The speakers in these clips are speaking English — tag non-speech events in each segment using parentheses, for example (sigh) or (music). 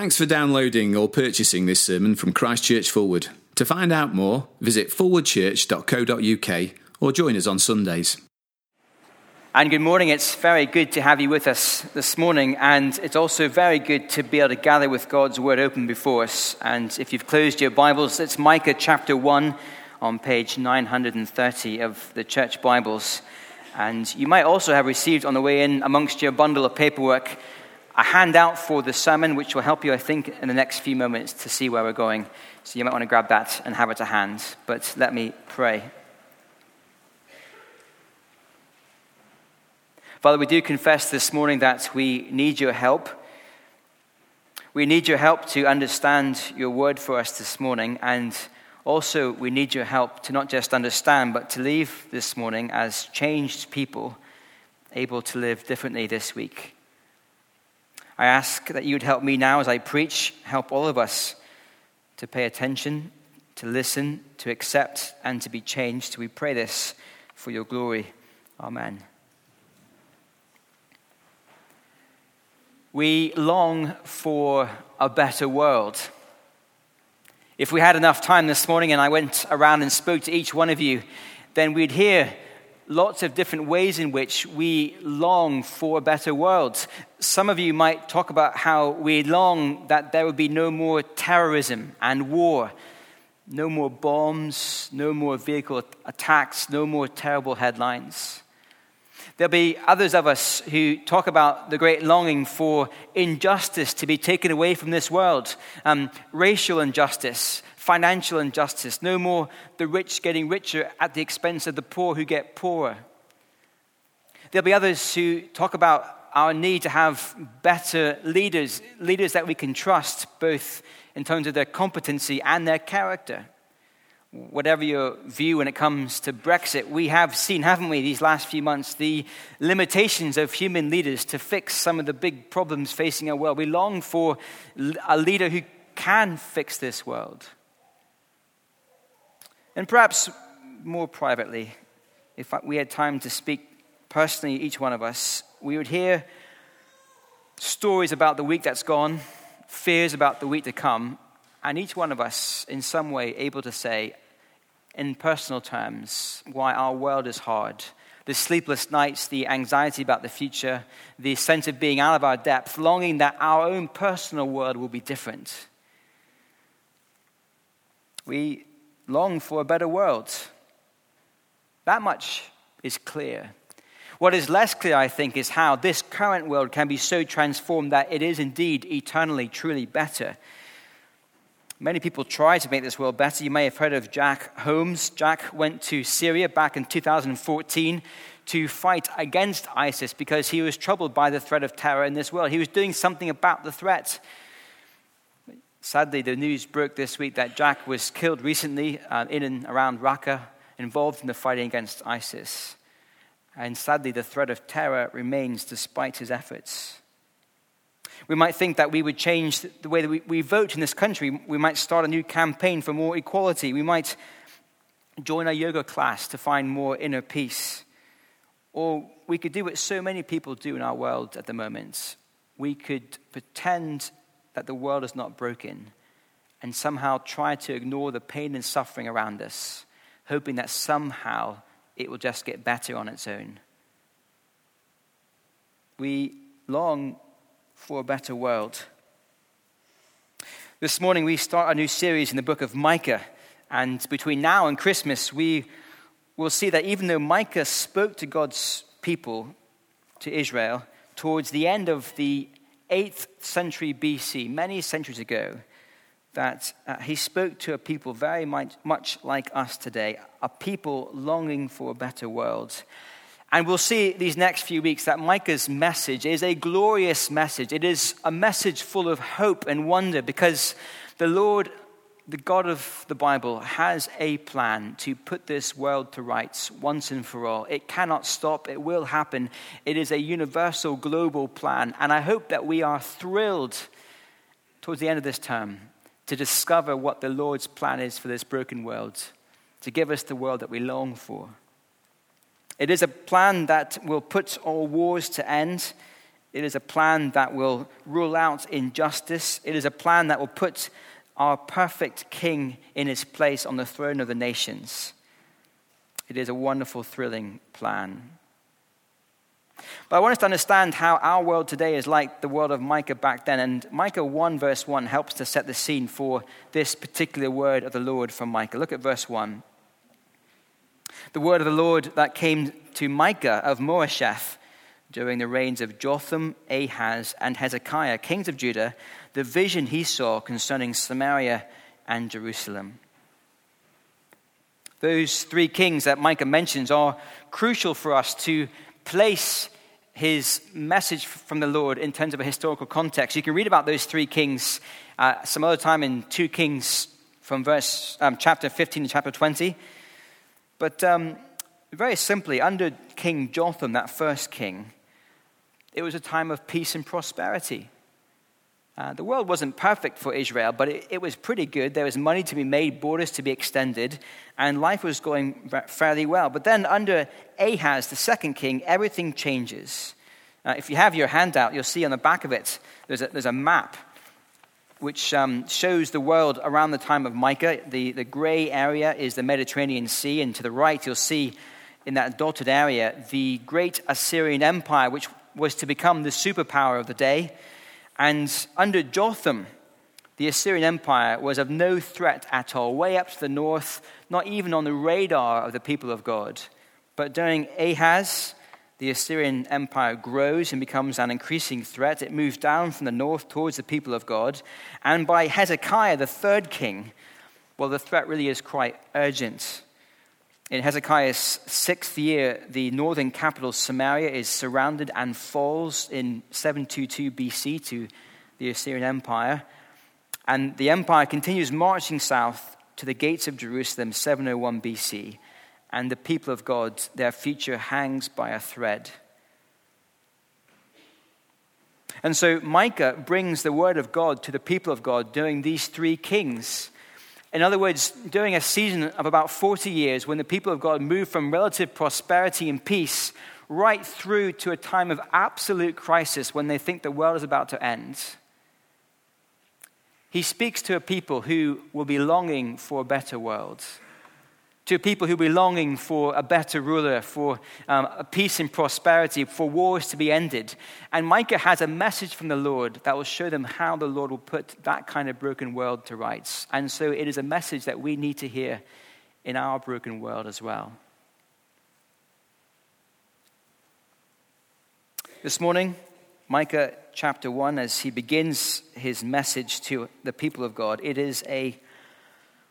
Thanks for downloading or purchasing this sermon from Christchurch Fulwood. To find out more, visit forwardchurch.co.uk or join us on Sundays. And good morning. It's very good to have you with us this morning. And it's also very good to be able to gather with God's Word open before us. And if you've closed your Bibles, it's Micah chapter 1 on page 930 of the Church Bibles. And you might also have received on the way in, amongst your bundle of paperwork, a handout for the sermon, which will help you, I think, in the next few moments to see where we're going. So you might want to grab that and have it to hand. But let me pray. Father, we do confess this morning that we need your help. We need your help to understand your word for us this morning. And also, we need your help to not just understand, but to leave this morning as changed people, able to live differently this week. I ask that you would help me now as I preach, help all of us to pay attention, to listen, to accept, and to be changed. We pray this for your glory. Amen. We long for a better world. If we had enough time this morning and I went around and spoke to each one of you, then we'd hear lots of different ways in which we long for a better world. Some of you might talk about how we long that there would be no more terrorism and war, no more bombs, no more vehicle attacks, no more terrible headlines. There'll be others of us who talk about the great longing for injustice to be taken away from this world, um, racial injustice, financial injustice, no more the rich getting richer at the expense of the poor who get poorer. There'll be others who talk about our need to have better leaders, leaders that we can trust, both in terms of their competency and their character. Whatever your view when it comes to Brexit, we have seen, haven't we, these last few months, the limitations of human leaders to fix some of the big problems facing our world. We long for a leader who can fix this world. And perhaps more privately, if we had time to speak personally, each one of us, we would hear stories about the week that's gone, fears about the week to come, and each one of us, in some way, able to say, in personal terms, why our world is hard. The sleepless nights, the anxiety about the future, the sense of being out of our depth, longing that our own personal world will be different. We long for a better world. That much is clear. What is less clear, I think, is how this current world can be so transformed that it is indeed eternally, truly better. Many people try to make this world better. You may have heard of Jack Holmes. Jack went to Syria back in 2014 to fight against ISIS because he was troubled by the threat of terror in this world. He was doing something about the threat. Sadly, the news broke this week that Jack was killed recently uh, in and around Raqqa, involved in the fighting against ISIS. And sadly, the threat of terror remains despite his efforts. We might think that we would change the way that we, we vote in this country. We might start a new campaign for more equality. We might join a yoga class to find more inner peace. Or we could do what so many people do in our world at the moment. We could pretend that the world is not broken and somehow try to ignore the pain and suffering around us, hoping that somehow it will just get better on its own. We long for a better world. This morning, we start a new series in the book of Micah. And between now and Christmas, we will see that even though Micah spoke to God's people, to Israel, towards the end of the 8th century BC, many centuries ago, that uh, he spoke to a people very much, much like us today, a people longing for a better world. And we'll see these next few weeks that Micah's message is a glorious message. It is a message full of hope and wonder because the Lord the God of the Bible has a plan to put this world to rights once and for all. It cannot stop, it will happen. It is a universal, global plan. And I hope that we are thrilled towards the end of this term to discover what the Lord's plan is for this broken world, to give us the world that we long for. It is a plan that will put all wars to end It is a plan that will rule out injustice. It is a plan that will put our perfect king in his place on the throne of the nations. It is a wonderful, thrilling plan. But I want us to understand how our world today is like the world of Micah back then. And Micah 1, verse 1, helps to set the scene for this particular word of the Lord from Micah. Look at verse 1. The word of the Lord that came to Micah of Moresheth during the reigns of Jotham, Ahaz, and Hezekiah, kings of Judah, the vision he saw concerning Samaria and Jerusalem. Those three kings that Micah mentions are crucial for us to place his message from the Lord in terms of a historical context. You can read about those three kings uh, some other time in 2 Kings from verse um, chapter 15 to chapter 20. But um, very simply, under King Jotham, that first king, it was a time of peace and prosperity. Uh, the world wasn't perfect for Israel, but it, it, was pretty good. There was money to be made, borders to be extended, and life was going fairly well. But then, under Ahaz, the second king, everything changes. Uh, if you have your handout, you'll see on the back of it there's a, there's a map which um, shows the world around the time of Micah. The, the gray area is the Mediterranean Sea, and to the right, you'll see in that dotted area the great Assyrian Empire, which was to become the superpower of the day. And under Jotham, the Assyrian Empire was of no threat at all, way up to the north, not even on the radar of the people of God. But during Ahaz, the Assyrian Empire grows and becomes an increasing threat. It moves down from the north towards the people of God. And by Hezekiah, the third king, well, the threat really is quite urgent. In Hezekiah's sixth year, the northern capital, Samaria, is surrounded and falls in 722 BC to the Assyrian Empire. And the empire continues marching south to the gates of Jerusalem, 701 BC. And the people of God, their future hangs by a thread. And so Micah brings the word of God to the people of God during these three kings in other words, during a season of about 40 years, when the people of God moved from relative prosperity and peace right through to a time of absolute crisis when they think the world is about to end, he speaks to a people who will be longing for a better world to people who be longing for a better ruler, for um, a peace and prosperity, for wars to be ended. And Micah has a message from the Lord that will show them how the Lord will put that kind of broken world to rights. And so it is a message that we need to hear in our broken world as well. This morning, Micah chapter 1, as he begins his message to the people of God, it is a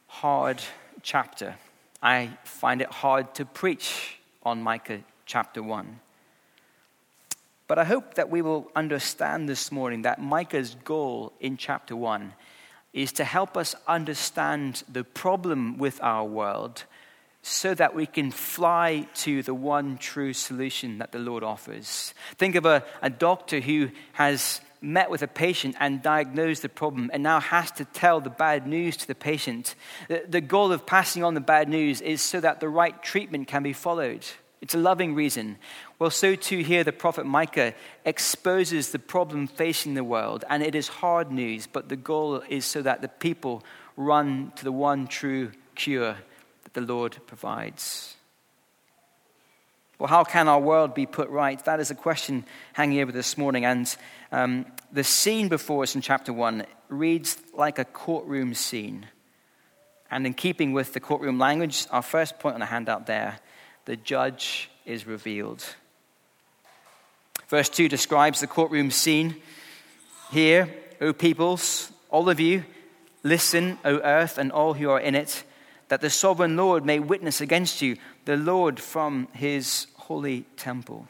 hard chapter. I find it hard to preach on Micah chapter 1. But I hope that we will understand this morning that Micah's goal in chapter 1 is to help us understand the problem with our world so that we can fly to the one true solution that the Lord offers. Think of a, a doctor who has met with a patient and diagnosed the problem and now has to tell the bad news to the patient. The, goal of passing on the bad news is so that the right treatment can be followed. It's a loving reason. Well, so too here the prophet Micah exposes the problem facing the world, and it is hard news, but the goal is so that the people run to the one true cure that the Lord provides. Well, how can our world be put right? That is a question hanging over this morning. And um, the scene before us in chapter 1 reads like a courtroom scene. And in keeping with the courtroom language, our first point on the handout there the judge is revealed. Verse 2 describes the courtroom scene. Here, O peoples, all of you, listen, O earth, and all who are in it, that the sovereign Lord may witness against you the Lord from his holy temple.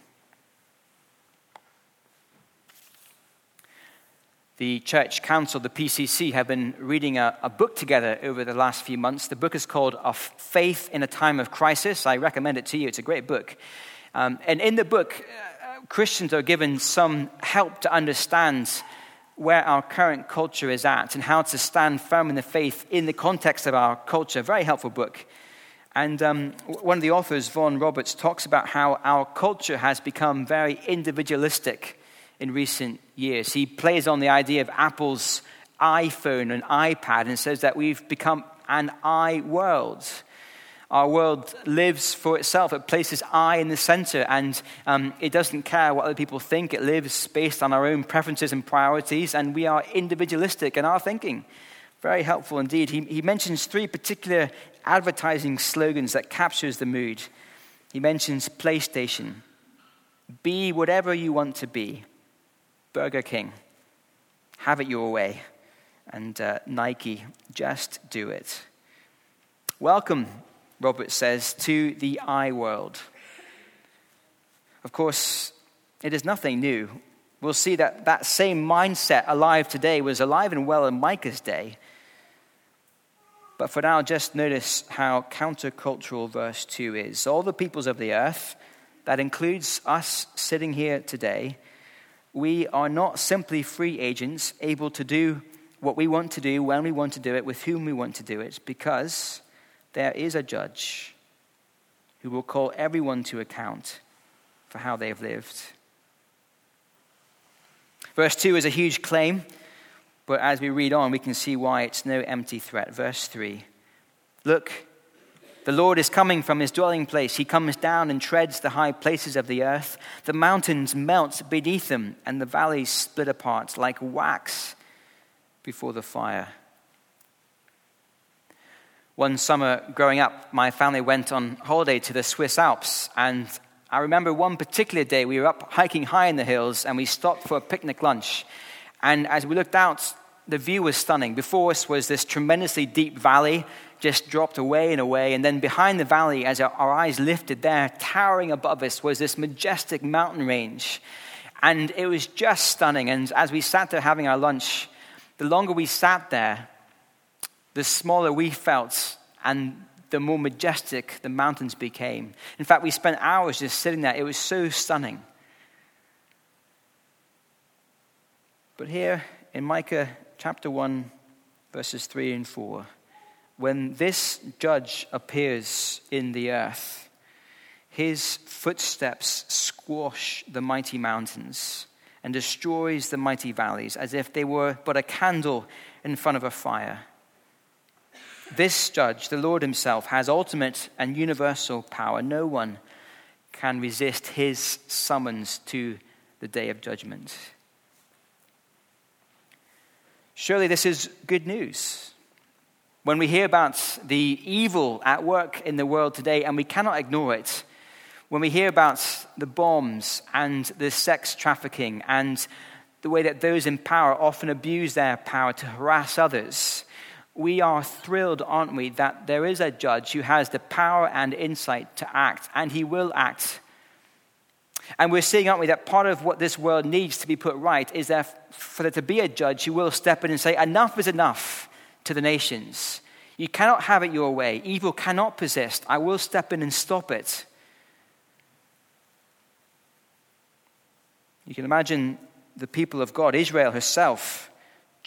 The Church Council, the PCC, have been reading a, a, book together over the last few months. The book is called Of Faith in a Time of Crisis. I recommend it to you, it's a great book. Um, and in the book, uh, Christians are given some help to understand where our current culture is at and how to stand firm in the faith in the context of our culture. Very helpful book. And um, one of the authors, Vaughan Roberts, talks about how our culture has become very individualistic in recent years. He plays on the idea of Apple's iPhone and iPad and says that we've become an I world. Our world lives for itself. It places I in the center, and um, it doesn't care what other people think. It lives based on our own preferences and priorities, and we are individualistic in our thinking. Very helpful indeed. He, he mentions three particular advertising slogans that captures the mood. He mentions PlayStation, be whatever you want to be, Burger King, have it your way, and uh, Nike, just do it. Welcome Robert says, to the I world. Of course, it is nothing new. We'll see that that same mindset alive today was alive and well in Micah's day. But for now, just notice how countercultural verse 2 is. All the peoples of the earth, that includes us sitting here today, we are not simply free agents able to do what we want to do, when we want to do it, with whom we want to do it, because there is a judge who will call everyone to account for how they've lived. Verse 2 is a huge claim, but as we read on, we can see why it's no empty threat. Verse 3 Look, the Lord is coming from his dwelling place. He comes down and treads the high places of the earth. The mountains melt beneath him, and the valleys split apart like wax before the fire. One summer growing up, my family went on holiday to the Swiss Alps, and I remember one particular day we were up hiking high in the hills and we stopped for a picnic lunch. And as we looked out, the view was stunning. Before us was this tremendously deep valley, just dropped away and away. And then behind the valley, as our, our eyes lifted there, towering above us, was this majestic mountain range. And it was just stunning. And as we sat there having our lunch, the longer we sat there, the smaller we felt and the more majestic the mountains became. In fact, we spent hours just sitting there. It was so stunning. But here in Micah chapter 1, verses 3 and 4, when this judge appears in the earth, his footsteps squash the mighty mountains and destroys the mighty valleys as if they were but a candle in front of a fire. This judge, the Lord Himself, has ultimate and universal power. No one can resist His summons to the day of judgment. Surely this is good news. When we hear about the evil at work in the world today and we cannot ignore it, when we hear about the bombs and the sex trafficking and the way that those in power often abuse their power to harass others, we are thrilled, aren't we, that there is a judge who has the power and insight to act, and he will act. And we're seeing, aren't we, that part of what this world needs to be put right is that for there to be a judge who will step in and say, Enough is enough to the nations. You cannot have it your way. Evil cannot persist. I will step in and stop it. You can imagine the people of God, Israel herself,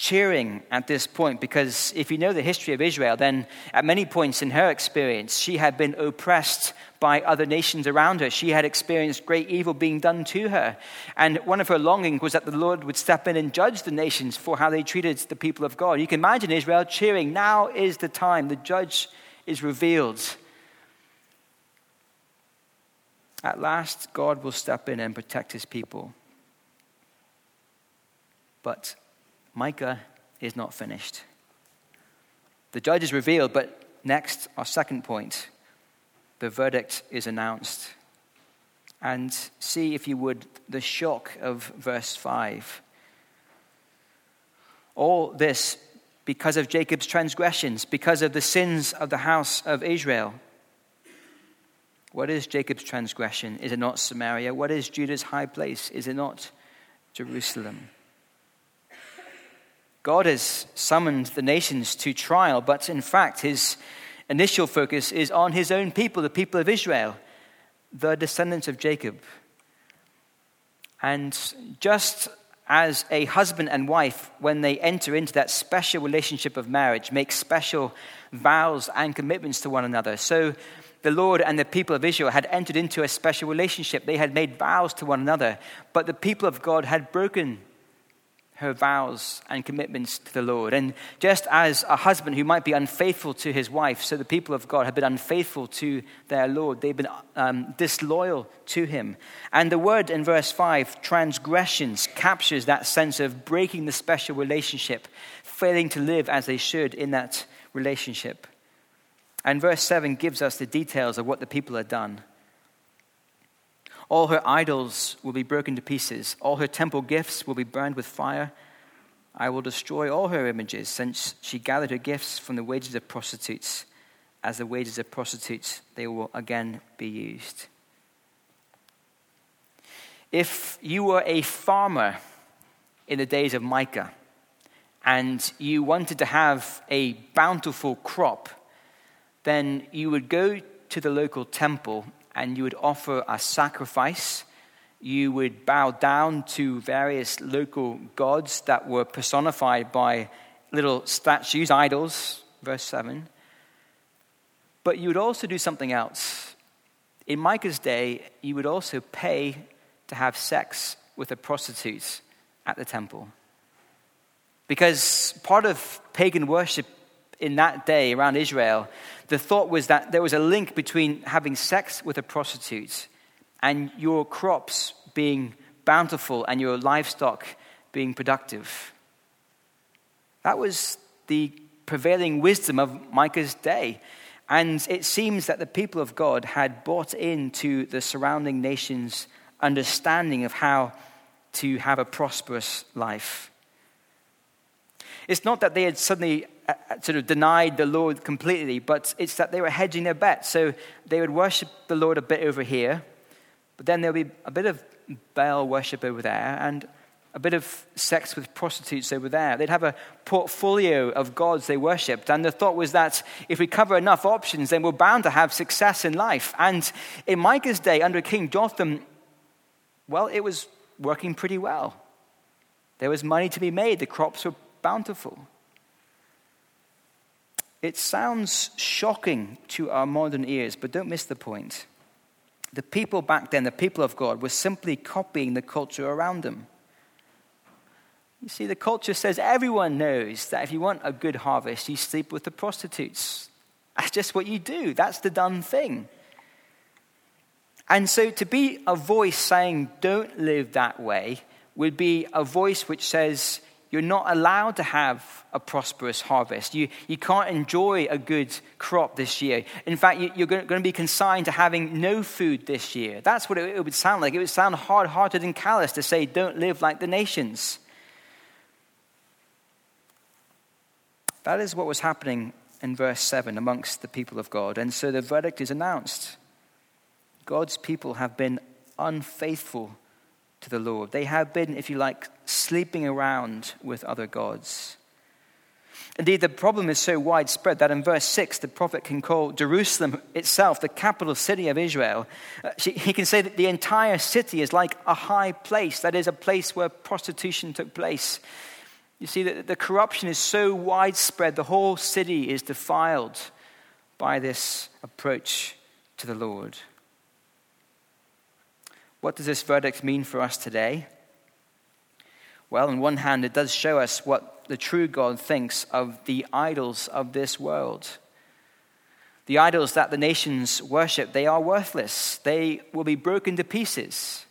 cheering at this point because if you know the history of Israel, then at many points in her experience, she had been oppressed by other nations around her. She had experienced great evil being done to her. And one of her longings was that the Lord would step in and judge the nations for how they treated the people of God. You can imagine Israel cheering, Now is the time. The judge is revealed. At last, God will step in and protect his people. But Micah is not finished. The judge is revealed, but next, our second point, the verdict is announced. And see, if you would, the shock of verse 5. All this because of Jacob's transgressions, because of the sins of the house of Israel. What is Jacob's transgression? Is it not Samaria? What is Judah's high place? Is it not Jerusalem? God has summoned the nations to trial, but in fact, his initial focus is on his own people, the people of Israel, the descendants of Jacob. And just as a husband and wife, when they enter into that special relationship of marriage, make special vows and commitments to one another, so the Lord and the people of Israel had entered into a special relationship. They had made vows to one another, but the people of God had broken her vows and commitments to the Lord. And just as a husband who might be unfaithful to his wife, so the people of God have been unfaithful to their Lord. They've been um, disloyal to him. And the word in verse 5, transgressions, captures that sense of breaking the special relationship, failing to live as they should in that relationship. And verse 7 gives us the details of what the people had done. All her idols will be broken to pieces. All her temple gifts will be burned with fire. I will destroy all her images, since she gathered her gifts from the wages of prostitutes. As the wages of prostitutes, they will again be used. If you were a farmer in the days of Micah and you wanted to have a bountiful crop, then you would go to the local temple and you would offer a sacrifice. You would bow down to various local gods that were personified by little statues, idols, verse 7. But you would also do something else. In Micah's day, you would also pay to have sex with a prostitute at the temple. Because part of pagan worship in that day around Israel, the thought was that there was a link between having sex with a prostitute and your crops being bountiful and your livestock being productive. That was the prevailing wisdom of Micah's day. And it seems that the people of God had bought into the surrounding nations' understanding of how to have a prosperous life. It's not that they had suddenly uh, uh, sort of denied the Lord completely, but it's that they were hedging their bets. So they would worship the Lord a bit over here, but then there'll be a bit of Baal worship over there, and a bit of sex with prostitutes over there. They'd have a portfolio of gods they worshipped. And the thought was that if we cover enough options, then we're bound to have success in life. And in Micah's day, under King Jotham, well, it was working pretty well. There was money to be made, the crops were bountiful. It sounds shocking to our modern ears, but don't miss the point. The people back then, the people of God, were simply copying the culture around them. You see, the culture says everyone knows that if you want a good harvest, you sleep with the prostitutes. That's just what you do, that's the done thing. And so to be a voice saying, don't live that way, would be a voice which says, you're not allowed to have a prosperous harvest. You, you can't enjoy a good crop this year. In fact, you, are going to be consigned to having no food this year. That's what it, it would sound like. It would sound hard hearted and callous to say, don't live like the nations. That is what was happening in verse 7 amongst the people of God. And so the verdict is announced God's people have been unfaithful to the Lord. They have been, if you like, sleeping around with other gods. Indeed, the problem is so widespread that in verse 6, the prophet can call Jerusalem itself the capital city of Israel. Uh, he can say that the entire city is like a high place, that is, a place where prostitution took place. You see, that the corruption is so widespread, the whole city is defiled by this approach to the Lord. What does this verdict mean for us today? Well, on one hand, it does show us what the true God thinks of the idols of this world. The idols that the nations worship, they are worthless. They will be broken to pieces.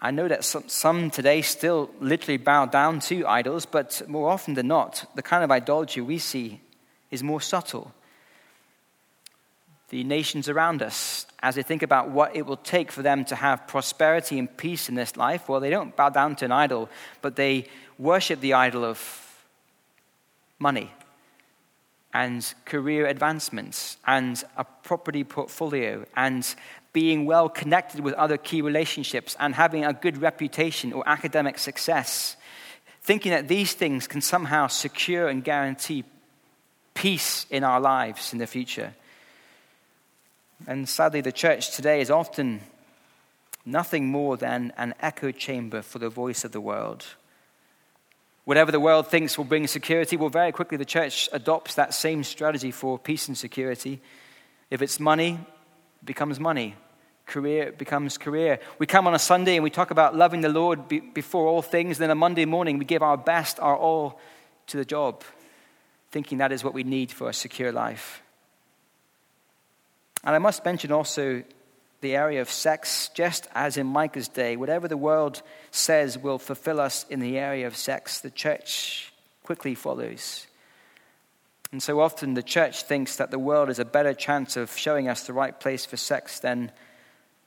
I know that some, today still literally bow down to idols, but more often than not, the kind of idolatry we see is more subtle the nations around us as they think about what it will take for them to have prosperity and peace in this life. Well, they don't bow down to an idol, but they worship the idol of money and career advancements and a property portfolio and being well connected with other key relationships and having a good reputation or academic success, thinking that these things can somehow secure and guarantee peace in our lives in the future. And sadly, the church today is often nothing more than an echo chamber for the voice of the world. Whatever the world thinks will bring security, well, very quickly the church adopts that same strategy for peace and security. If it's money, it becomes money. Career becomes career. We come on a Sunday and we talk about loving the Lord be- before all things. Then a Monday morning, we give our best, our all to the job, thinking that is what we need for a secure life. And I must mention also the area of sex, just as in Micah's day, whatever the world says will fulfill us in the area of sex, the church quickly follows. And so often the church thinks that the world is a better chance of showing us the right place for sex than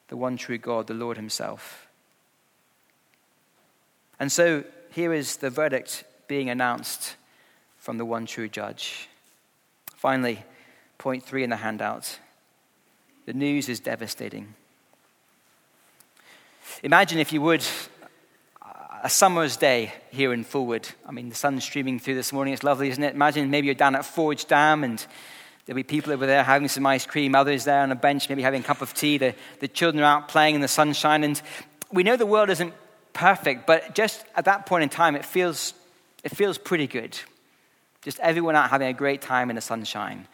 the one true God, the Lord Himself. And so here is the verdict being announced from the one true judge. Finally, point three in the handout the news is devastating. Imagine, if you would, a summer's day here in Fulwood. I mean, the sun's streaming through this morning. It's lovely, isn't it? Imagine maybe you're down at Forge Dam and There'll be people over there having some ice cream, others there on a bench, maybe having a cup of tea. The, the children are out playing in the sunshine. And we know the world isn't perfect, but just at that point in time, it feels, it feels pretty good. Just everyone out having a great time in the sunshine.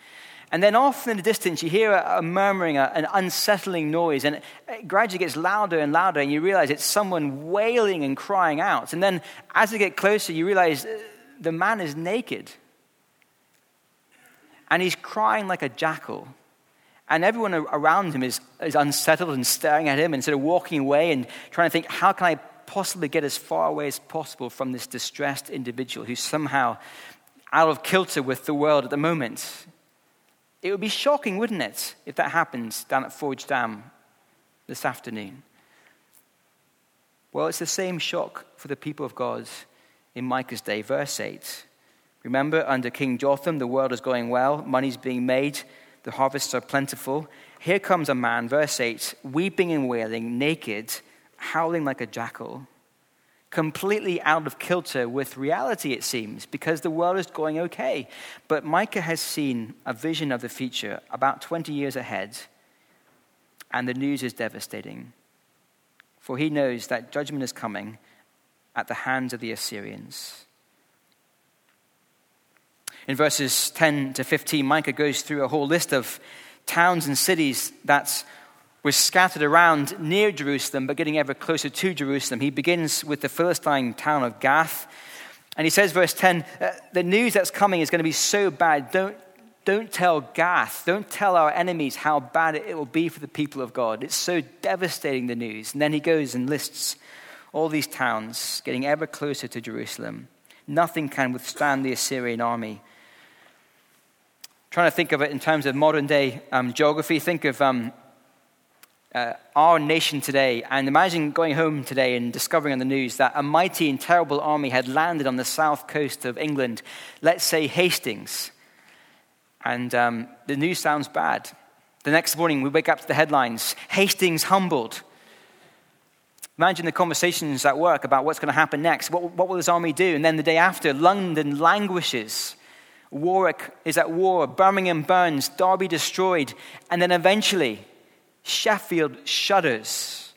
And then off in the distance, you hear a, a murmuring, a, an unsettling noise, and it, it gradually gets louder and louder, and you realize it's someone wailing and crying out. And then as you get closer, you realize uh, the man is naked and he's crying like a jackal. And everyone around him is, is unsettled and staring at him sort of walking away and trying to think, how can I possibly get as far away as possible from this distressed individual who's somehow out of kilter with the world at the moment? It would be shocking, wouldn't it, if that happened down at Forge Dam this afternoon? Well, it's the same shock for the people of God in Micah's day. Verse 8 Remember, under King Jotham, the world is going well, money's being made, the harvests are plentiful. Here comes a man, verse 8, weeping and wailing, naked, howling like a jackal, completely out of kilter with reality, it seems, because the world is going okay. But Micah has seen a vision of the future about 20 years ahead, and the news is devastating. For he knows that judgment is coming at the hands of the Assyrians. In verses 10 to 15, Micah goes through a whole list of towns and cities that were scattered around near Jerusalem, but getting ever closer to Jerusalem. He begins with the Philistine town of Gath. And he says, verse 10, uh, the news that's coming is going to be so bad. Don't, don't tell Gath, don't tell our enemies how bad it will be for the people of God. It's so devastating, the news. And then he goes and lists all these towns getting ever closer to Jerusalem. Nothing can withstand the Assyrian army trying to think of it in terms of modern day um, geography, think of um, uh, our nation today, and imagine going home today and discovering on the news that a mighty and terrible army had landed on the south coast of England, let's say Hastings. And um, the news sounds bad. The next morning, we wake up to the headlines Hastings humbled. Imagine the conversations at work about what's going to happen next. What, what will this army do? And then the day after, London languishes. Warwick is at war, Birmingham burns, Derby destroyed, and then eventually Sheffield shudders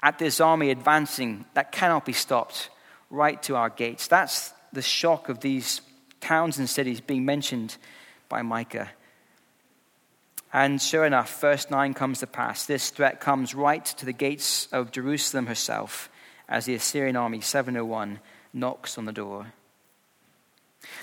at this army advancing that cannot be stopped right to our gates. That's the shock of these towns and cities being mentioned by Micah. And sure enough, verse 9 comes to pass. This threat comes right to the gates of Jerusalem herself as the Assyrian army, 701, knocks on the door.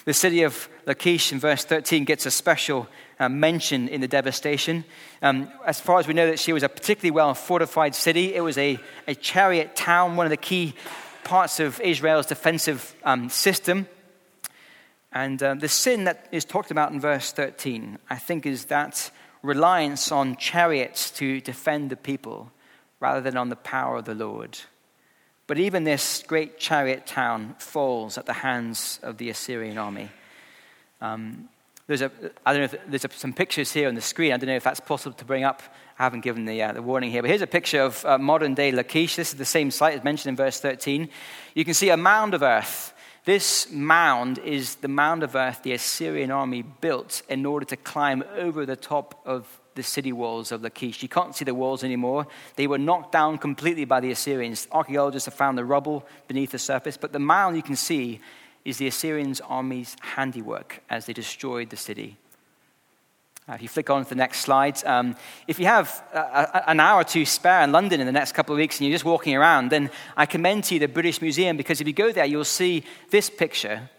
The city of Lachish in verse 13 gets a special uh, mention in the devastation. Um, as far as we know, that she was a particularly well fortified city. It was a, a chariot town, one of the key parts of Israel's defensive um, system. And uh, the sin that is talked about in verse 13, I think, is that reliance on chariots to defend the people rather than on the power of the Lord. But even this great chariot town falls at the hands of the Assyrian army. Um, there's a, I don't know if there's a, some pictures here on the screen. I don't know if that's possible to bring up. I haven't given the, uh, the warning here. But here's a picture of uh, modern day Lachish. This is the same site as mentioned in verse 13. You can see a mound of earth. This mound is the mound of earth the Assyrian army built in order to climb over the top of the city walls of Lachish. You can't see the walls anymore. They were knocked down completely by the Assyrians. Archaeologists have found the rubble beneath the surface, but the mound you can see is the Assyrians' army's handiwork as they destroyed the city. Uh, if you flick on to the next slide, um, if you have an hour or two spare in London in the next couple of weeks and you're just walking around, then I commend to you the British Museum because if you go there, you'll see this picture.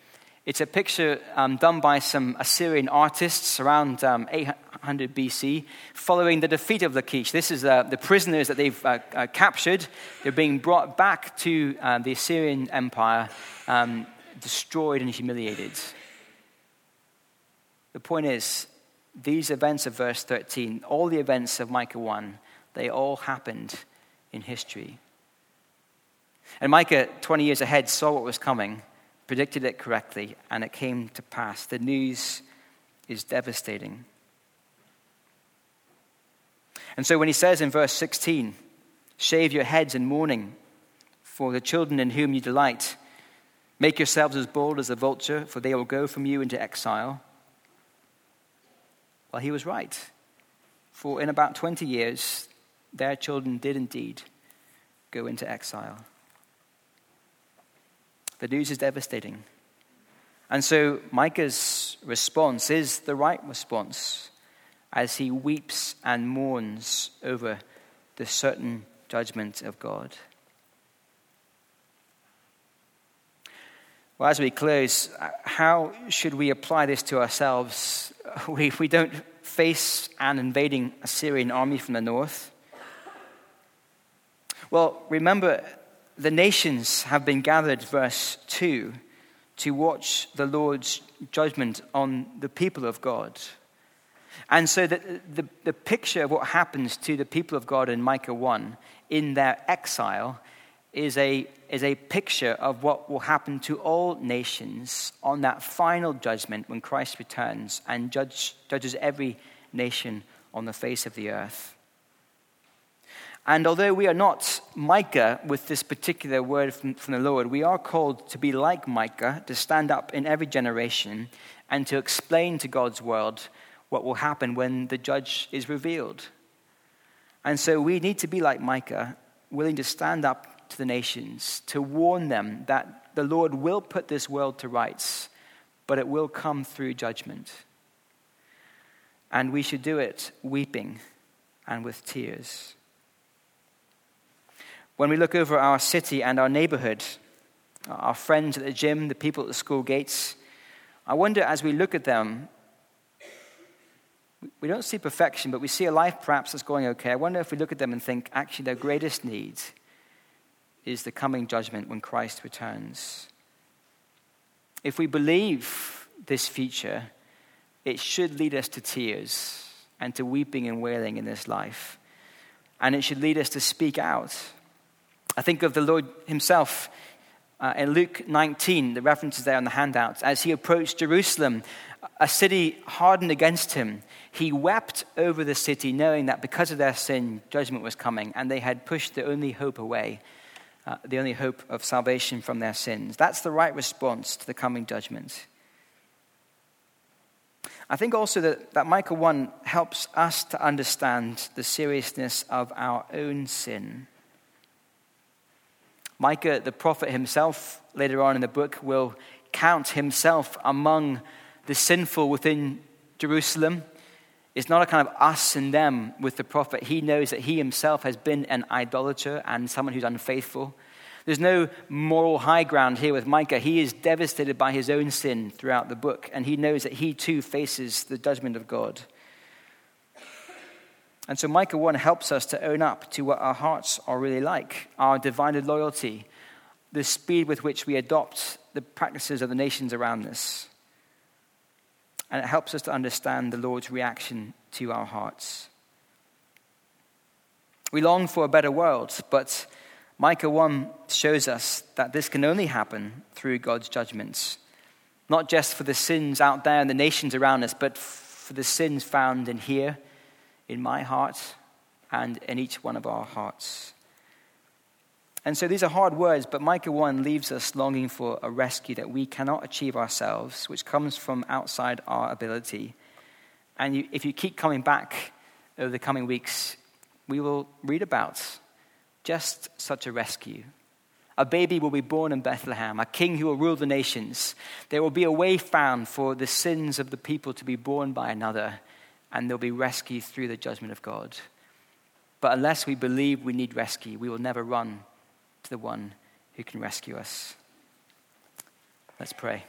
It's a picture um, done by some Assyrian artists around um, 800 BC, following the defeat of Lachish. This is uh, the prisoners that they've uh, uh, captured. They're being brought back to uh, the Assyrian Empire, um, destroyed and humiliated. The point is, these events of verse 13, all the events of Micah 1, they all happened in history. And Micah, 20 years ahead, saw what was coming, predicted it correctly, and it came to pass. The news is devastating. And so when he says in verse 16, shave your heads in mourning for the children in whom you delight, make yourselves as bold as a vulture, for they will go from you into exile. Well, he was right. For in about 20 years, their children did indeed go into exile. The news is devastating. And so Micah's response is the right response as he weeps and mourns over the certain judgment of God. Well, as we close, how should we apply this to ourselves? (laughs) We, we don't face an invading Assyrian army from the north. Well, remember, the nations have been gathered, verse 2, to watch the Lord's judgment on the people of God. And so the, the, the, picture of what happens to the people of God in Micah 1 in their exile is a, is a picture of what will happen to all nations on that final judgment when Christ returns and judge, judges every nation on the face of the earth. And although we are not Micah with this particular word from, from the Lord, we are called to be like Micah, to stand up in every generation and to explain to God's world what will happen when the judge is revealed. And so we need to be like Micah, willing to stand up to the nations, to warn them that the Lord will put this world to rights, but it will come through judgment. And we should do it weeping and with tears. When we look over our city and our neighborhood, our friends at the gym, the people at the school gates, I wonder as we look at them, we don't see perfection, but we see a life perhaps that's going okay. I wonder if we look at them and think, actually, their greatest need is the coming judgment when Christ returns. If we believe this future, it should lead us to tears and to weeping and wailing in this life. And it should lead us to speak out. I think of the Lord Himself uh, in Luke 19, the references there on the handouts, as He approached Jerusalem, a city hardened against Him. He wept over the city, knowing that because of their sin, judgment was coming, and they had pushed the only hope away, uh, the only hope of salvation from their sins. That's the right response to the coming judgment. I think also that, that Micah 1 helps us to understand the seriousness of our own sin. Micah, the prophet himself, later on in the book, will count himself among the sinful within Jerusalem. It's not a kind of us and them with the prophet. He knows that he himself has been an idolater and someone who's unfaithful. There's no moral high ground here with Micah. He is devastated by his own sin throughout the book, and he knows that he too faces the judgment of God. And so Micah 1 helps us to own up to what our hearts are really like our divided loyalty, the speed with which we adopt the practices of the nations around us and it helps us to understand the Lord's reaction to our hearts. We long for a better world, but Micah 1 shows us that this can only happen through God's judgments, not just for the sins out there in the nations around us, but for the sins found in here, in my heart, and in each one of our hearts. And so these are hard words, but Micah 1 leaves us longing for a rescue that we cannot achieve ourselves, which comes from outside our ability. And you, if you keep coming back over the coming weeks, we will read about just such a rescue. A baby will be born in Bethlehem, a king who will rule the nations. There will be a way found for the sins of the people to be borne by another, and they'll be rescued through the judgment of God. But unless we believe we need rescue, we will never run to the one who can rescue us. Let's pray.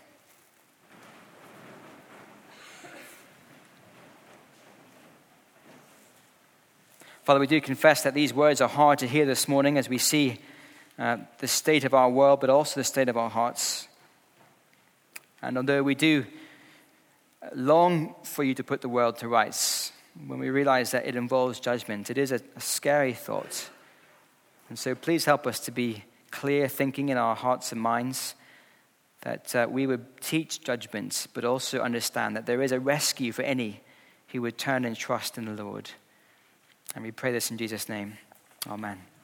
Father, we do confess that these words are hard to hear this morning as we see uh, the state of our world, but also the state of our hearts. And although we do long for you to put the world to rights, when we realize that it involves judgment, it is a, a scary thought. And so please help us to be clear thinking in our hearts and minds, that uh, we would teach judgment, but also understand that there is a rescue for any who would turn and trust in the Lord. And we pray this in Jesus' name. Amen.